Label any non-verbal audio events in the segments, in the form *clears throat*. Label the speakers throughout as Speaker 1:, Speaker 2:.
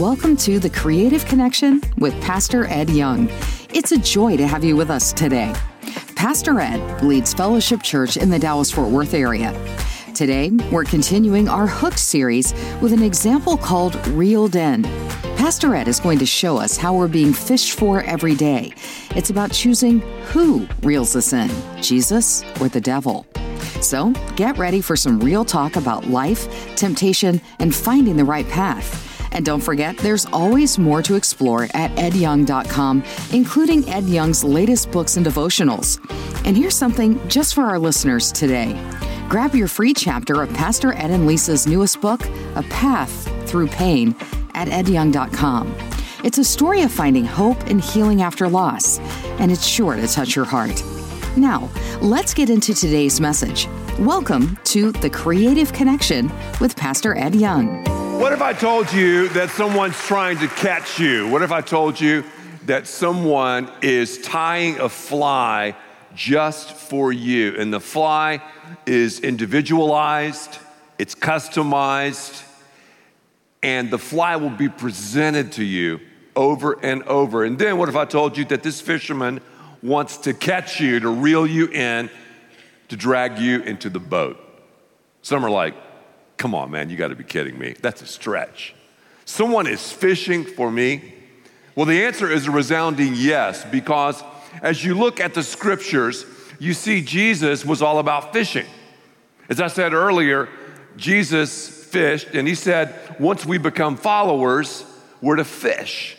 Speaker 1: Welcome to The Creative Connection with Pastor Ed Young. It's a joy to have you with us today. Pastor Ed leads Fellowship Church in the Dallas Fort Worth area. Today, we're continuing our Hook series with an example called Reeled In. Pastor Ed is going to show us how we're being fished for every day. It's about choosing who reels us in, Jesus or the devil. So, get ready for some real talk about life, temptation, and finding the right path. And don't forget, there's always more to explore at edyoung.com, including Ed Young's latest books and devotionals. And here's something just for our listeners today. Grab your free chapter of Pastor Ed and Lisa's newest book, A Path Through Pain, at edyoung.com. It's a story of finding hope and healing after loss, and it's sure to touch your heart. Now, let's get into today's message. Welcome to The Creative Connection with Pastor Ed Young.
Speaker 2: What if I told you that someone's trying to catch you? What if I told you that someone is tying a fly just for you? And the fly is individualized, it's customized, and the fly will be presented to you over and over. And then what if I told you that this fisherman wants to catch you, to reel you in, to drag you into the boat? Some are like, Come on, man, you got to be kidding me. That's a stretch. Someone is fishing for me? Well, the answer is a resounding yes, because as you look at the scriptures, you see Jesus was all about fishing. As I said earlier, Jesus fished, and he said, once we become followers, we're to fish.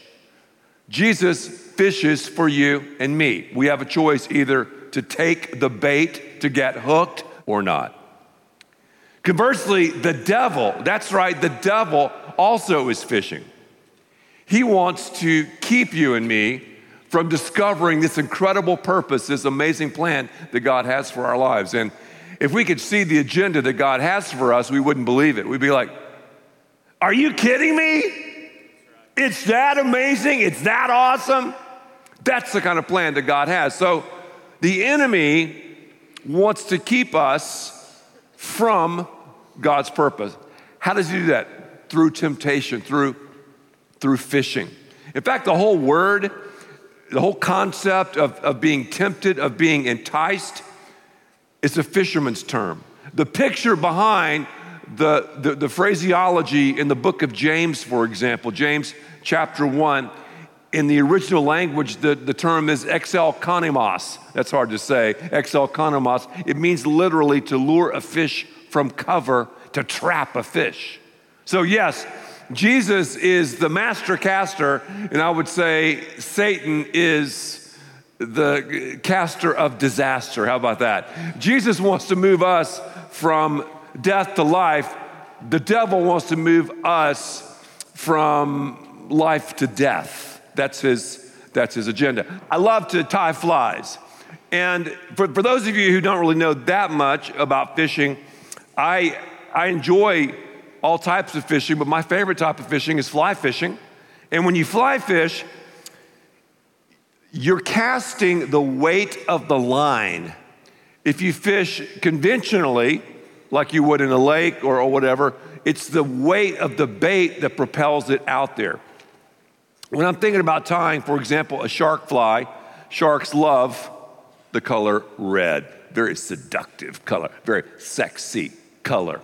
Speaker 2: Jesus fishes for you and me. We have a choice either to take the bait to get hooked or not. Conversely, the devil, that's right, the devil also is fishing. He wants to keep you and me from discovering this incredible purpose, this amazing plan that God has for our lives. And if we could see the agenda that God has for us, we wouldn't believe it. We'd be like, Are you kidding me? It's that amazing. It's that awesome. That's the kind of plan that God has. So the enemy wants to keep us from God's purpose. How does he do that? Through temptation, through, through fishing. In fact, the whole word, the whole concept of, of being tempted, of being enticed, is a fisherman's term. The picture behind the, the, the, phraseology in the book of James, for example, James chapter 1, in the original language, the, the term is exelkanimos. That's hard to say. Exelkanimos. It means literally to lure a fish from cover to trap a fish. So, yes, Jesus is the master caster, and I would say Satan is the caster of disaster. How about that? Jesus wants to move us from death to life, the devil wants to move us from life to death. That's his, that's his agenda. I love to tie flies. And for, for those of you who don't really know that much about fishing, I, I enjoy all types of fishing, but my favorite type of fishing is fly fishing. And when you fly fish, you're casting the weight of the line. If you fish conventionally, like you would in a lake or, or whatever, it's the weight of the bait that propels it out there. When I'm thinking about tying, for example, a shark fly, sharks love the color red. Very seductive color, very sexy color.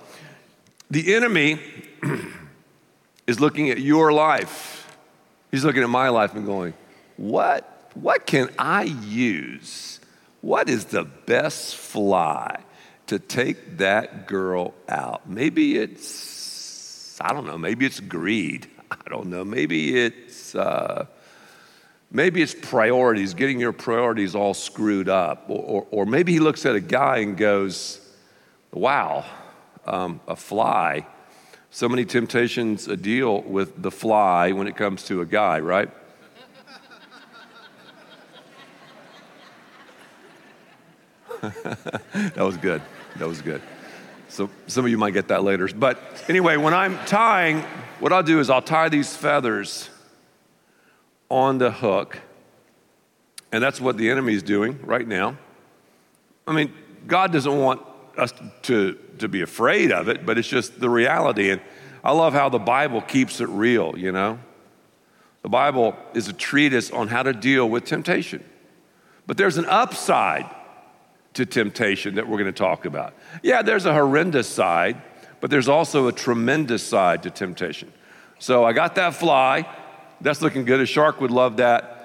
Speaker 2: The enemy *clears throat* is looking at your life. He's looking at my life and going, What? What can I use? What is the best fly to take that girl out? Maybe it's, I don't know, maybe it's greed. *laughs* I don't know. Maybe it's uh, maybe it's priorities, getting your priorities all screwed up, or, or, or maybe he looks at a guy and goes, "Wow, um, a fly." So many temptations deal with the fly when it comes to a guy, right? *laughs* that was good. That was good. So some of you might get that later. But anyway, when I'm tying, what I'll do is I'll tie these feathers on the hook. And that's what the enemy is doing right now. I mean, God doesn't want us to, to be afraid of it, but it's just the reality. And I, love how the Bible keeps it real, you know? The Bible is a treatise on how to deal with temptation. But there's an upside to temptation that we're going to talk about. Yeah, there's a horrendous side, but there's also a tremendous side to temptation. So I got that fly. That's looking good. A shark would love that.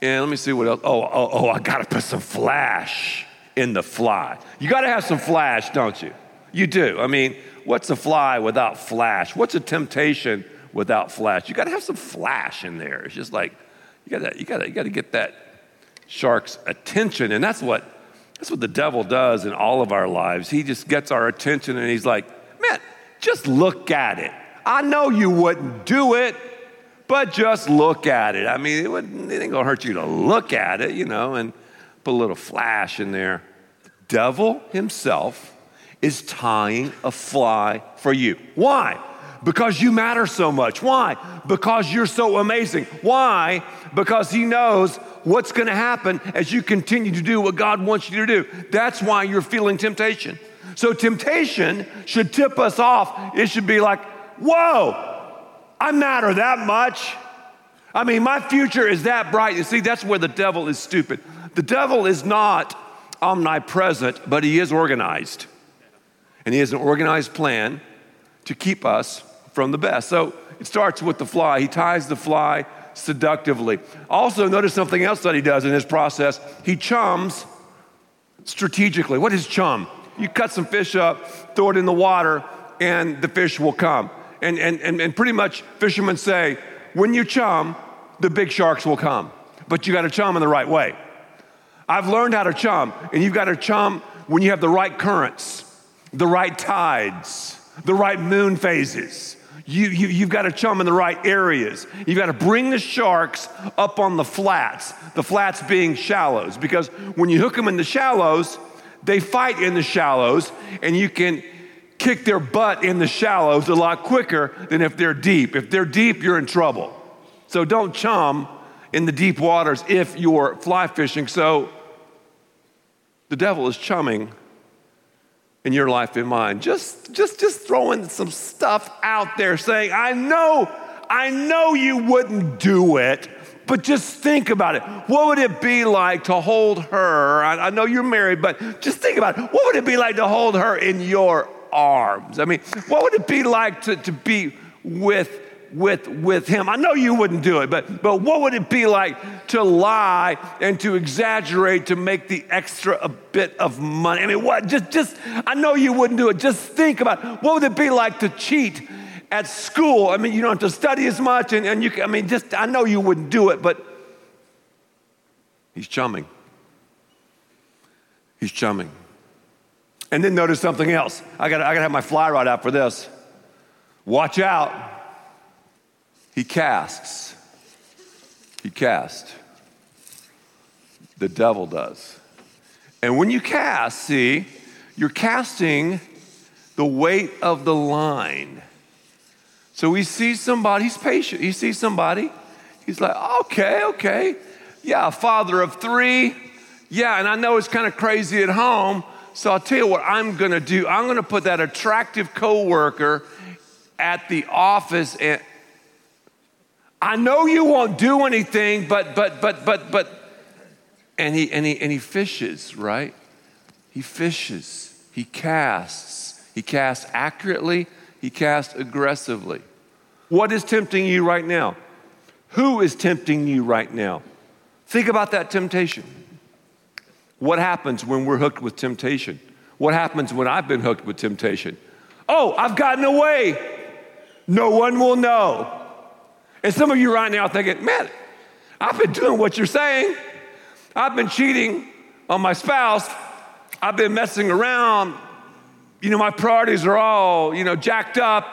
Speaker 2: And let me see what else. Oh, oh, oh, I got to put some flash in the fly. You got to have some flash, don't you? You do. I mean, what's a fly without flash? What's a temptation without flash? You got to have some flash in there. It's just like you got to you got to you got to get that shark's attention, and that's what that's what the devil does in all of our lives. He just gets our attention, and he's like, "Man, just look at it. I know you wouldn't do it." but just look at it. I mean, it, wouldn't, it ain't gonna hurt you to look at it, you know, and put a little flash in there. Devil himself is tying a fly for you. Why? Because you matter so much. Why? Because you're so amazing. Why? Because he knows what's going to happen as you continue to do what God wants you to do. That's why you're feeling temptation. So, temptation should tip us off. It should be like, whoa, I matter that much. I mean, my future is that bright. You see, that's where the devil is stupid. The devil is not omnipresent, but he is organized. And he has an organized plan to keep us from the best. So it starts with the fly. He ties the fly seductively. Also, notice something else that he does in this process. He chums strategically. What is chum? You cut some fish up, throw it in the water, and the fish will come and, and, and, and pretty much fishermen say, when you chum, the big sharks will come. But you got to chum in the right way. I've learned how to chum, and you've got to chum when you have the right currents, the right tides, the right moon phases. You, you, you've got to chum in the right areas. You've got to bring the sharks up on the flats, the flats being shallows, because when you hook them in the shallows, they fight in the shallows, and you can kick their butt in the shallows a lot quicker than if they're deep. If they're deep, you're in trouble. So don't chum in the deep waters if you're fly fishing. So the devil is chumming in your life and mine. Just, just, just throwing some stuff out there saying, I know, I know you wouldn't do it, but just think about it. What would it be like to hold her? I, I know you're married, but just think about it. What would it be like to hold her in your arms. I mean, what would it be like to, to be with, with, with him? I know you wouldn't do it, but, but what would it be like to lie and to exaggerate to make the extra a bit of money? I mean, what? Just, just, I know you wouldn't do it. Just think about what would it be like to cheat at school? I mean, you don't have to study as much, and, and you, I mean, just, I know you wouldn't do it, but he's chumming. He's chumming. And then notice something else. I got I to have my fly rod out for this. Watch out. He casts. He casts. The devil does. And when you cast, see, you're casting the weight of the line. So we see somebody, he's patient. He sees somebody, he's like, okay, okay. Yeah, father of three. Yeah, and I know it's kind of crazy at home, so I'll tell you what I'm going to do. I'm going to put that attractive coworker at the office and I know you won't do anything, but but but but but and he and he and he fishes, right? He fishes. He casts. He casts accurately, he casts aggressively. What is tempting you right now? Who is tempting you right now? Think about that temptation. What happens when we're hooked with temptation? What happens when I've been hooked with temptation? Oh, I've gotten away. No one will know. And some of you right now thinking, man, I've been doing what you're saying. I've been cheating on my spouse. I've been messing around. You know, my priorities are all, you know, jacked up.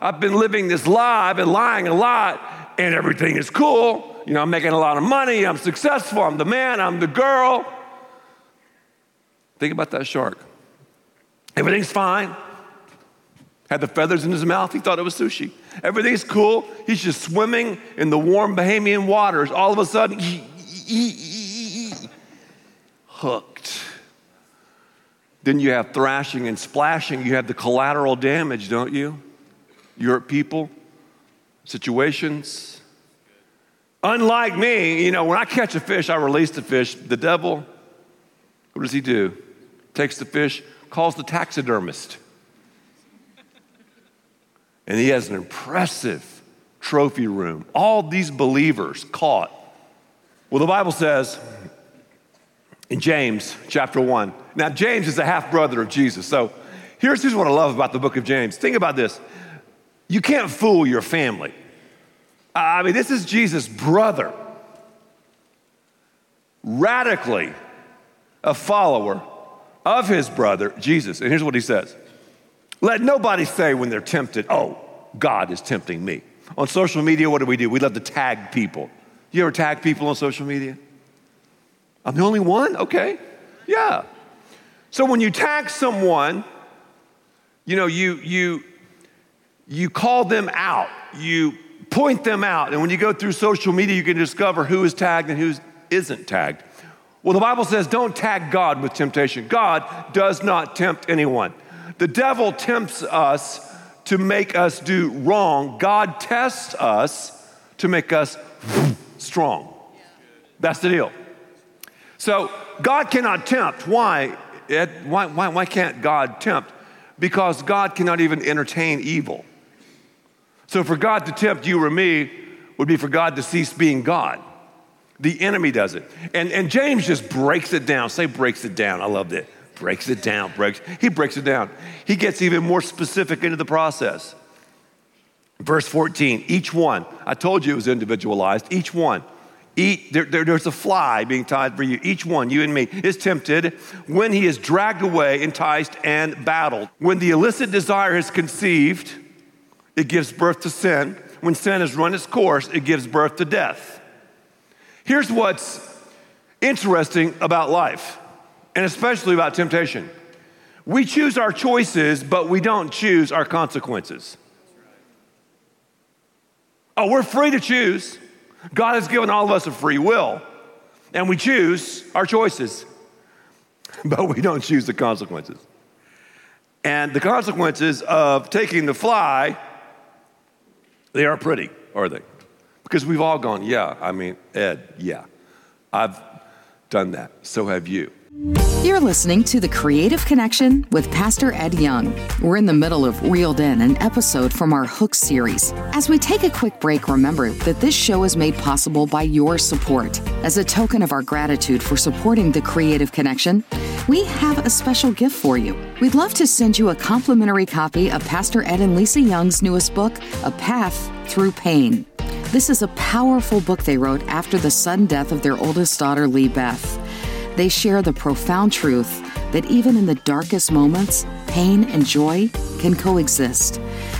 Speaker 2: I've been living this lie. I've been lying a lot, and everything is cool. You know, I'm making a lot of money. I'm successful. I'm the man. I'm the girl. Think about that shark. Everything's fine. Had the feathers in his mouth, he thought it was sushi. Everything's cool. He's just swimming in the warm Bahamian waters. All of a sudden, hooked. Then you have thrashing and splashing. You have the collateral damage, don't you? You're people, situations. Unlike me, you know, when I catch a fish, I release the fish. The devil, what does he do? Takes the fish, calls the taxidermist. And he has an impressive trophy room. All these believers caught. Well, the Bible says in James chapter 1. Now, James is the half brother of Jesus. So here's, here's what I love about the book of James. Think about this you can't fool your family. I mean, this is Jesus' brother, radically a follower of his brother, Jesus. And here's what he says Let nobody say when they're tempted, oh, God is tempting me. On social media, what do we do? We love to tag people. You ever tag people on social media? I'm the only one? Okay. Yeah. So when you tag someone, you know, you you you call them out, you point them out, and when you go through social media, you can discover who is tagged and who isn't tagged. Well, the Bible says don't tag God with temptation. God does not tempt anyone. The devil tempts us to make us do wrong. God tests us to make us strong. That's the deal. So God cannot tempt. Why? Ed, why, why, why can't God tempt? Because God cannot even entertain evil. So for God to tempt you or me would be for God to cease being God. The enemy does it. And, and James just breaks it down. Say, breaks it down. I love that. Breaks it down, breaks. He breaks it down. He gets even more specific into the process. Verse 14, each one, I told you it was individualized, each one Eat, there, there, there's a fly being tied for you. Each one, you and me, is tempted when he is dragged away, enticed, and battled. When the illicit desire is conceived, it gives birth to sin. When sin has run its course, it gives birth to death. Here's what's interesting about life, and especially about temptation we choose our choices, but we don't choose our consequences. Oh, we're free to choose. God has given all of us a free will, and we choose our choices, *laughs* but we don't choose the consequences. And the consequences of taking the fly, they aren't pretty, are they? Because we've all gone, yeah, I mean, Ed, yeah, I've done that. So have you.
Speaker 1: You're listening to The Creative Connection with Pastor Ed Young. We're in the middle of Reeled In, an episode from our Hook series. As we take a quick break, remember that this show is made possible by your support. As a token of our gratitude for supporting The Creative Connection, we have a special gift for you. We'd love to send you a complimentary copy of Pastor Ed and Lisa Young's newest book, A Path Through Pain. This is a powerful book they wrote after the sudden death of their oldest daughter, Lee Beth. They share the profound truth that even in the darkest moments, pain and joy can coexist.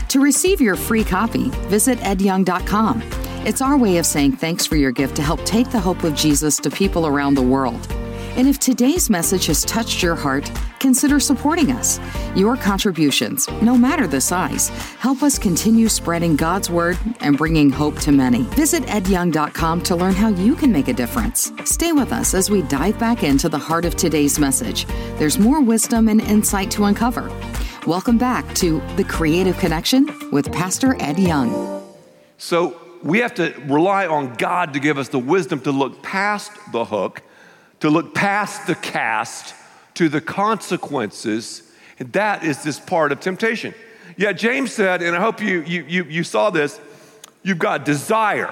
Speaker 1: To receive your free copy, visit edyoung.com. It's our way of saying thanks for your gift to help take the hope of Jesus to people around the world. And if today's message has touched your heart, consider supporting us. Your contributions, no matter the size, help us continue spreading God's word and bringing hope to many. Visit edyoung.com to learn how you can make a difference. Stay with us as we dive back into the heart of today's message. There's more wisdom and insight to uncover. Welcome back to The Creative Connection with Pastor Ed Young.
Speaker 2: So, we have to rely on God to give us the wisdom to look past the hook to look past the cast to the consequences. And that is this part of temptation. Yeah, James said, and I hope you, you, you, you saw this, you've got desire.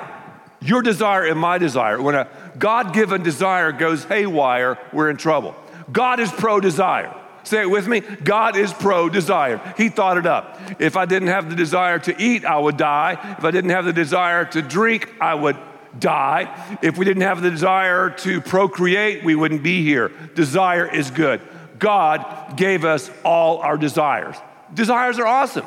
Speaker 2: Your desire and my desire. When a God given desire goes haywire, we're in trouble. God is pro desire. Say it with me. God is pro desire. He thought it up. If I didn't have the desire to eat, I would die. If I didn't have the desire to drink, I would die. If we didn't have the desire to procreate, we wouldn't be here. Desire is good. God gave us all our desires. Desires are awesome.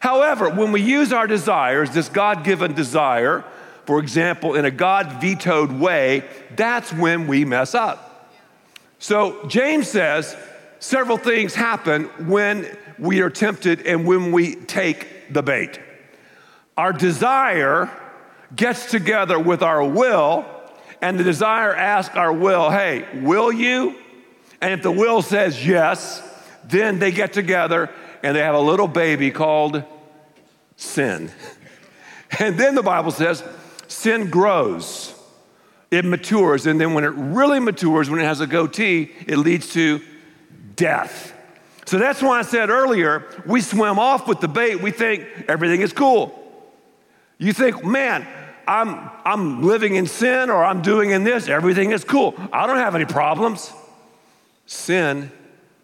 Speaker 2: However, when we use our desires, this God given desire, for example, in a God vetoed way, that's when we mess up. So James says several things happen when we are tempted and when we take the bait. Our desire gets together with our will, and the desire asks our will, hey, will you? And if the will says yes, then they get together and they have a little baby called sin. *laughs* And then the Bible says sin grows, it matures, and then when it really matures, when it has a goatee, it leads to death. So that's why I said earlier, we swim off with the bait. We think everything is cool. You think, man, I'm, I'm living in sin or I'm doing in this, everything is cool. I don't have any problems. Sin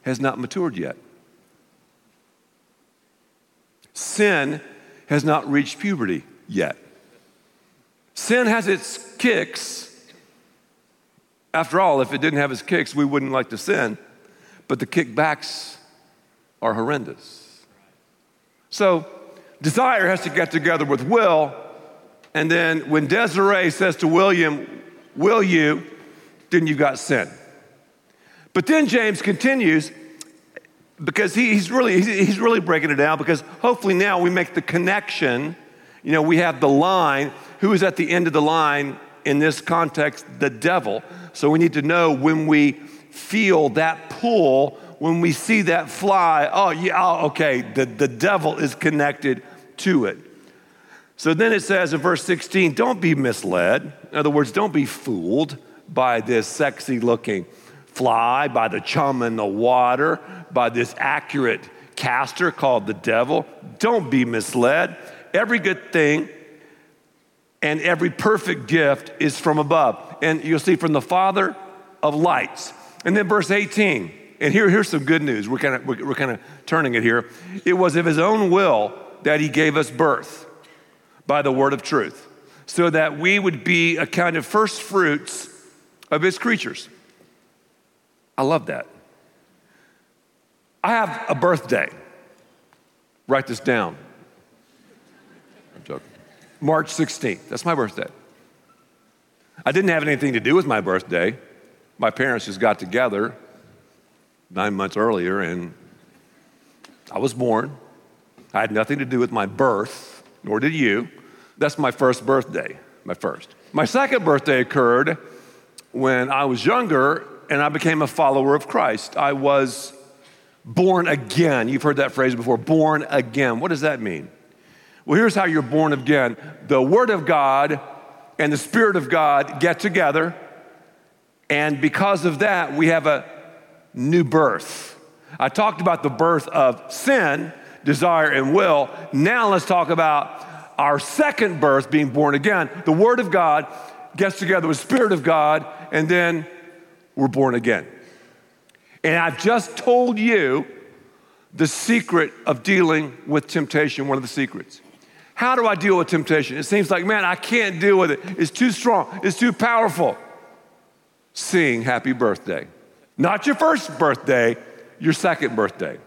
Speaker 2: has not matured yet. Sin has not reached puberty yet. Sin has its kicks. After all, if it didn't have its kicks, we wouldn't like to sin. But the kickbacks are horrendous. So, desire has to get together with will. And then when Desiree says to William, Will you? Then you've got sin. But then James continues because he's, really, he's really breaking it down because hopefully now we make the connection. You know, we have the line. Who is at the end of the line in this context? The devil. So we need to know when we feel that pull, when we see that fly, oh, yeah, oh, okay, the, the devil is connected to it. So then it says in verse 16, don't be misled. In other words, don't be fooled by this sexy looking fly, by the chum in the water, by this accurate caster called the devil. Don't be misled. Every good thing and every perfect gift is from above. And you'll see from the Father of lights. And then verse 18, and here, here's some good news. We're kind of we're, we're kind of turning it here. It was of his own will that he gave us birth by the word of truth, so that we would be a kind of first fruits of his creatures. I love that. I have a birthday. Write this down. I'm joking. March 16th. That's my birthday. I didn't have anything to do with my birthday. My parents just got together nine months earlier, and I was born. I had nothing to do with my birth, nor did you. That's my first birthday, my first. My second birthday occurred when I was younger and I became a follower of Christ. I was born again. You've heard that phrase before born again. What does that mean? Well, here's how you're born again the Word of God and the Spirit of God get together, and because of that, we have a new birth. I talked about the birth of sin, desire, and will. Now let's talk about our second birth, being born again. The Word of God gets together with Spirit of God, and then we're born again. And I've just told you the secret of dealing with temptation, one of the secrets. How do I deal with temptation? It seems like, man, I can't deal with it. It's too strong, it's too powerful. Sing happy birthday. Not your first birthday, your second birthday.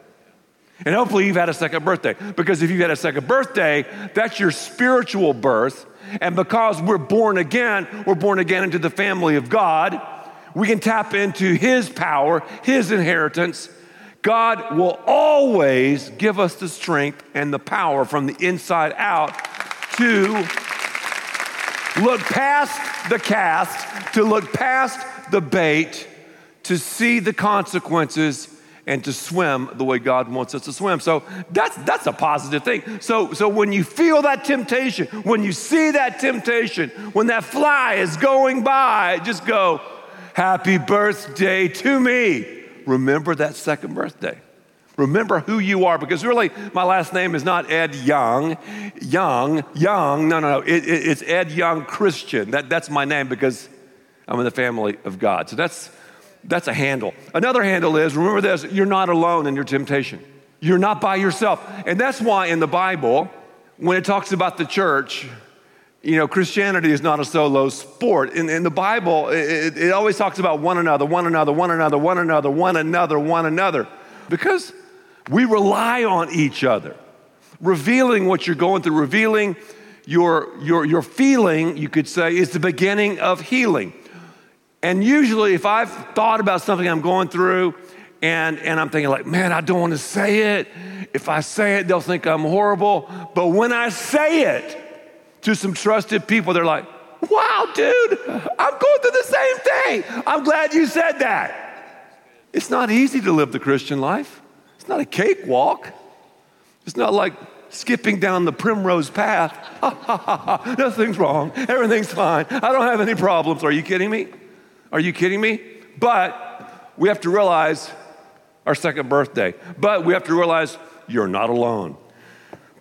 Speaker 2: And hopefully you've had a second birthday. Because if you've had a second birthday, that's your spiritual birth. And because we're born again, we're born again into the family of God we can tap into His power, His inheritance. God will always give us the strength and the power from the inside out to look past the cast, to look past the bait, to see the consequences and to swim the way God wants us to swim. So that's that's a positive thing. So so when you feel that temptation, when you see that temptation, when that fly is going by, just go, Happy birthday to me. Remember that second birthday. Remember who you are because really my last name is not Ed Young. Young, Young, no, no, no. It, it, it's Ed Young Christian. That, that's my name because I'm in the family of God. So that's, that's a handle. Another handle is remember this you're not alone in your temptation. You're not by yourself. And that's why in the Bible, when it talks about the church, you know, Christianity is not a solo sport. In, in the Bible, it, it always talks about one another, one another, one another, one another, one another, one another, because we rely on each other. Revealing what you're going through, revealing your, your, your feeling, you could say, is the beginning of healing. And usually, if I've thought about something I'm going through and, and I'm thinking, like, man, I don't want to say it. If I say it, they'll think I'm horrible. But when I say it, to some trusted people, they're like, wow, dude, I'm going through the same thing. I'm glad you said that. It's not easy to live the Christian life, it's not a cakewalk. It's not like skipping down the primrose path. *laughs* Nothing's wrong. Everything's fine. I don't have any problems. Are you kidding me? Are you kidding me? But we have to realize our second birthday. But we have to realize you're not alone.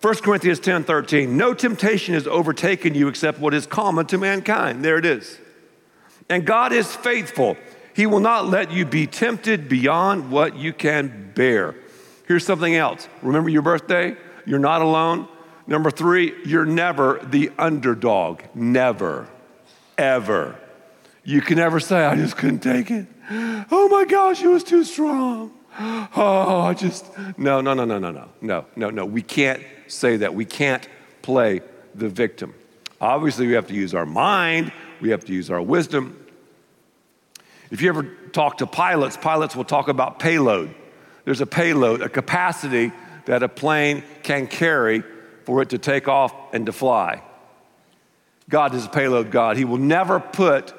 Speaker 2: 1 Corinthians 10 13, no temptation has overtaken you except what is common to mankind. There it is. And God is faithful. He will not let you be tempted beyond what you can bear. Here's something else. Remember your birthday? You're not alone. Number three, you're never the underdog. Never, ever. You can never say, I just couldn't take it. Oh my gosh, it was too strong. Oh, I just, no, no, no, no, no, no, no, no, no. We can't say that. We can't play the victim. Obviously, we have to use our mind, we have to use our wisdom. If you ever talk to pilots, pilots will talk about payload. There's a payload, a capacity that a plane can carry for it to take off and to fly. God is a payload God. He will never put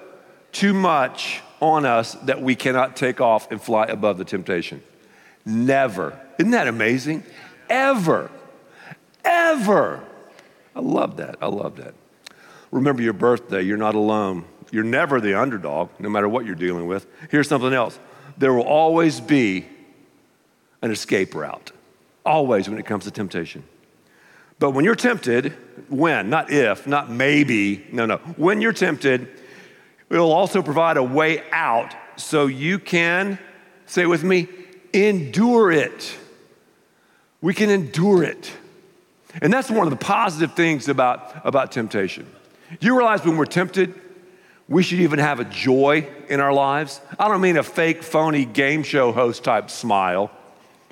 Speaker 2: too much on us that we cannot take off and fly above the temptation. Never. Isn't that amazing? Ever. Ever. I love that. I love that. Remember your birthday. You're not alone. You're never the underdog, no matter what you're dealing with. Here's something else there will always be an escape route, always when it comes to temptation. But when you're tempted, when, not if, not maybe, no, no, when you're tempted, it'll also provide a way out so you can, say with me, endure it. We can endure it. And that's one of the positive things about, about temptation. You realize when we're tempted, we should even have a joy in our lives. I don't mean a fake, phony game show host type smile.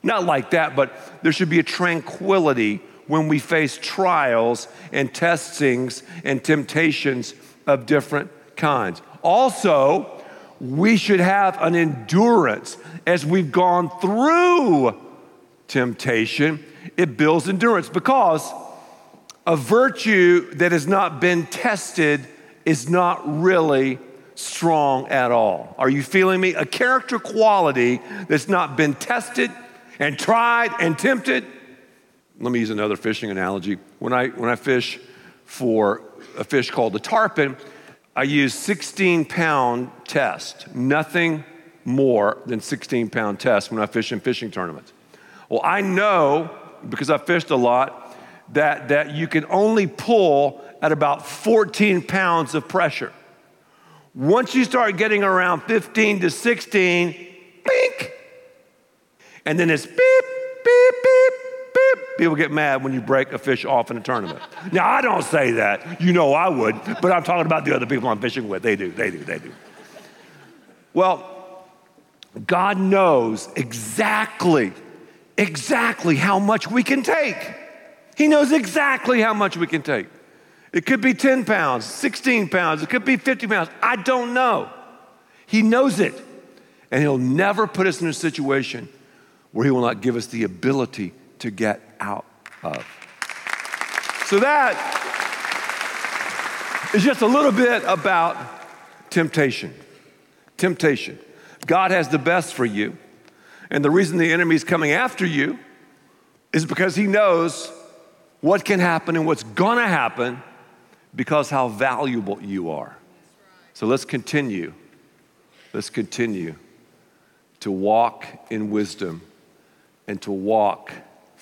Speaker 2: Not like that, but there should be a tranquility when we face trials and testings and temptations of different kinds. Also, we should have an endurance as we've gone through temptation. It builds endurance because a virtue that has not been tested is not really strong at all. Are you feeling me? A character quality that's not been tested and tried and tempted. Let me use another fishing analogy. When I, when I fish for a fish called the tarpon, I use 16 pound test, nothing more than 16 pound test when I fish in fishing tournaments. Well, I know because I fished a lot that, that you can only pull at about 14 pounds of pressure. Once you start getting around 15 to 16, bink, and then it's beep. People get mad when you break a fish off in a tournament. *laughs* now, I don't say that. You know I would, but I'm talking about the other people I'm fishing with. They do, they do, they do. Well, God knows exactly, exactly how much we can take. He knows exactly how much we can take. It could be 10 pounds, 16 pounds, it could be 50 pounds. I don't know. He knows it. And He'll never put us in a situation where He will not give us the ability to get out of. So that is just a little bit about temptation. Temptation. God has the best for you. And the reason the enemy is coming after you is because he knows what can happen and what's gonna happen because how valuable you are. So let's continue. Let's continue to walk in wisdom and to walk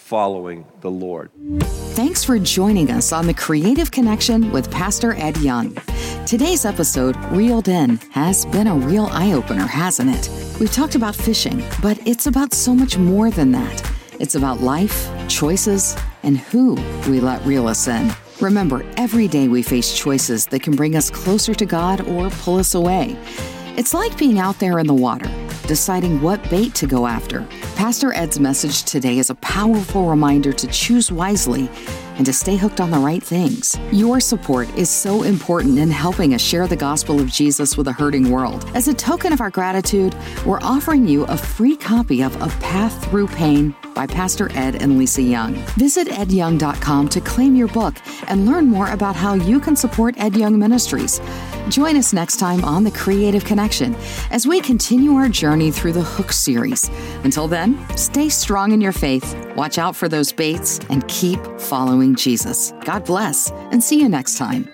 Speaker 2: following the Lord.
Speaker 1: Thanks for joining us on The Creative Connection with Pastor Ed Young. Today's episode, Reeled In, has been a real eye opener, hasn't it? We've talked about fishing, but it's about so much more than that. It's about life, choices, and who we let reel us in. Remember, every day we face choices that can bring us closer to God or pull us away. It's like being out there in the water, deciding what bait to go after. Pastor Ed's message today is a powerful reminder to choose wisely and to stay hooked on the right things. Your support is so important in helping us share the gospel of Jesus with a hurting world. As a token of our gratitude, we're offering you a free copy of A Path Through Pain by Pastor Ed and Lisa Young. Visit edyoung.com to claim your book and learn more about how you can support Ed Young Ministries. Join us next time on The Creative Connection as we continue our journey through the Hook series. Until then, stay strong in your faith, watch out for those baits, and keep following Jesus. God bless, and see you next time.